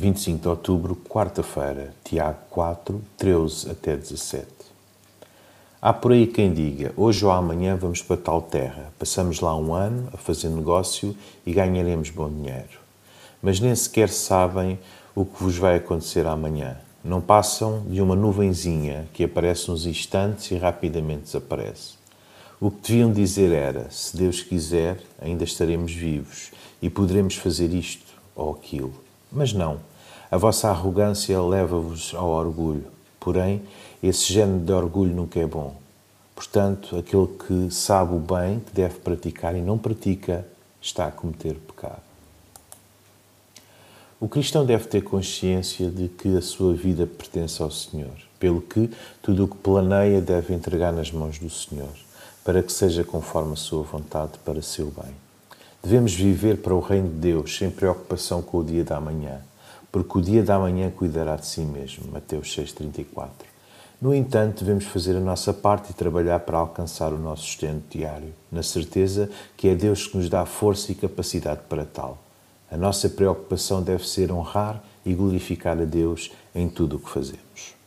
25 de outubro, quarta-feira, Tiago 4, 13 até 17. Há por aí quem diga: hoje ou amanhã vamos para tal terra, passamos lá um ano a fazer negócio e ganharemos bom dinheiro. Mas nem sequer sabem o que vos vai acontecer amanhã. Não passam de uma nuvenzinha que aparece uns instantes e rapidamente desaparece. O que deviam dizer era: se Deus quiser, ainda estaremos vivos e poderemos fazer isto ou aquilo. Mas não. A vossa arrogância leva-vos ao orgulho. Porém, esse género de orgulho nunca é bom. Portanto, aquele que sabe o bem que deve praticar e não pratica, está a cometer pecado. O cristão deve ter consciência de que a sua vida pertence ao Senhor, pelo que tudo o que planeia deve entregar nas mãos do Senhor, para que seja conforme a sua vontade para seu bem. Devemos viver para o reino de Deus sem preocupação com o dia da manhã porque o dia da manhã cuidará de si mesmo. Mateus 6,34. No entanto, devemos fazer a nossa parte e trabalhar para alcançar o nosso sustento diário, na certeza que é Deus que nos dá força e capacidade para tal. A nossa preocupação deve ser honrar e glorificar a Deus em tudo o que fazemos.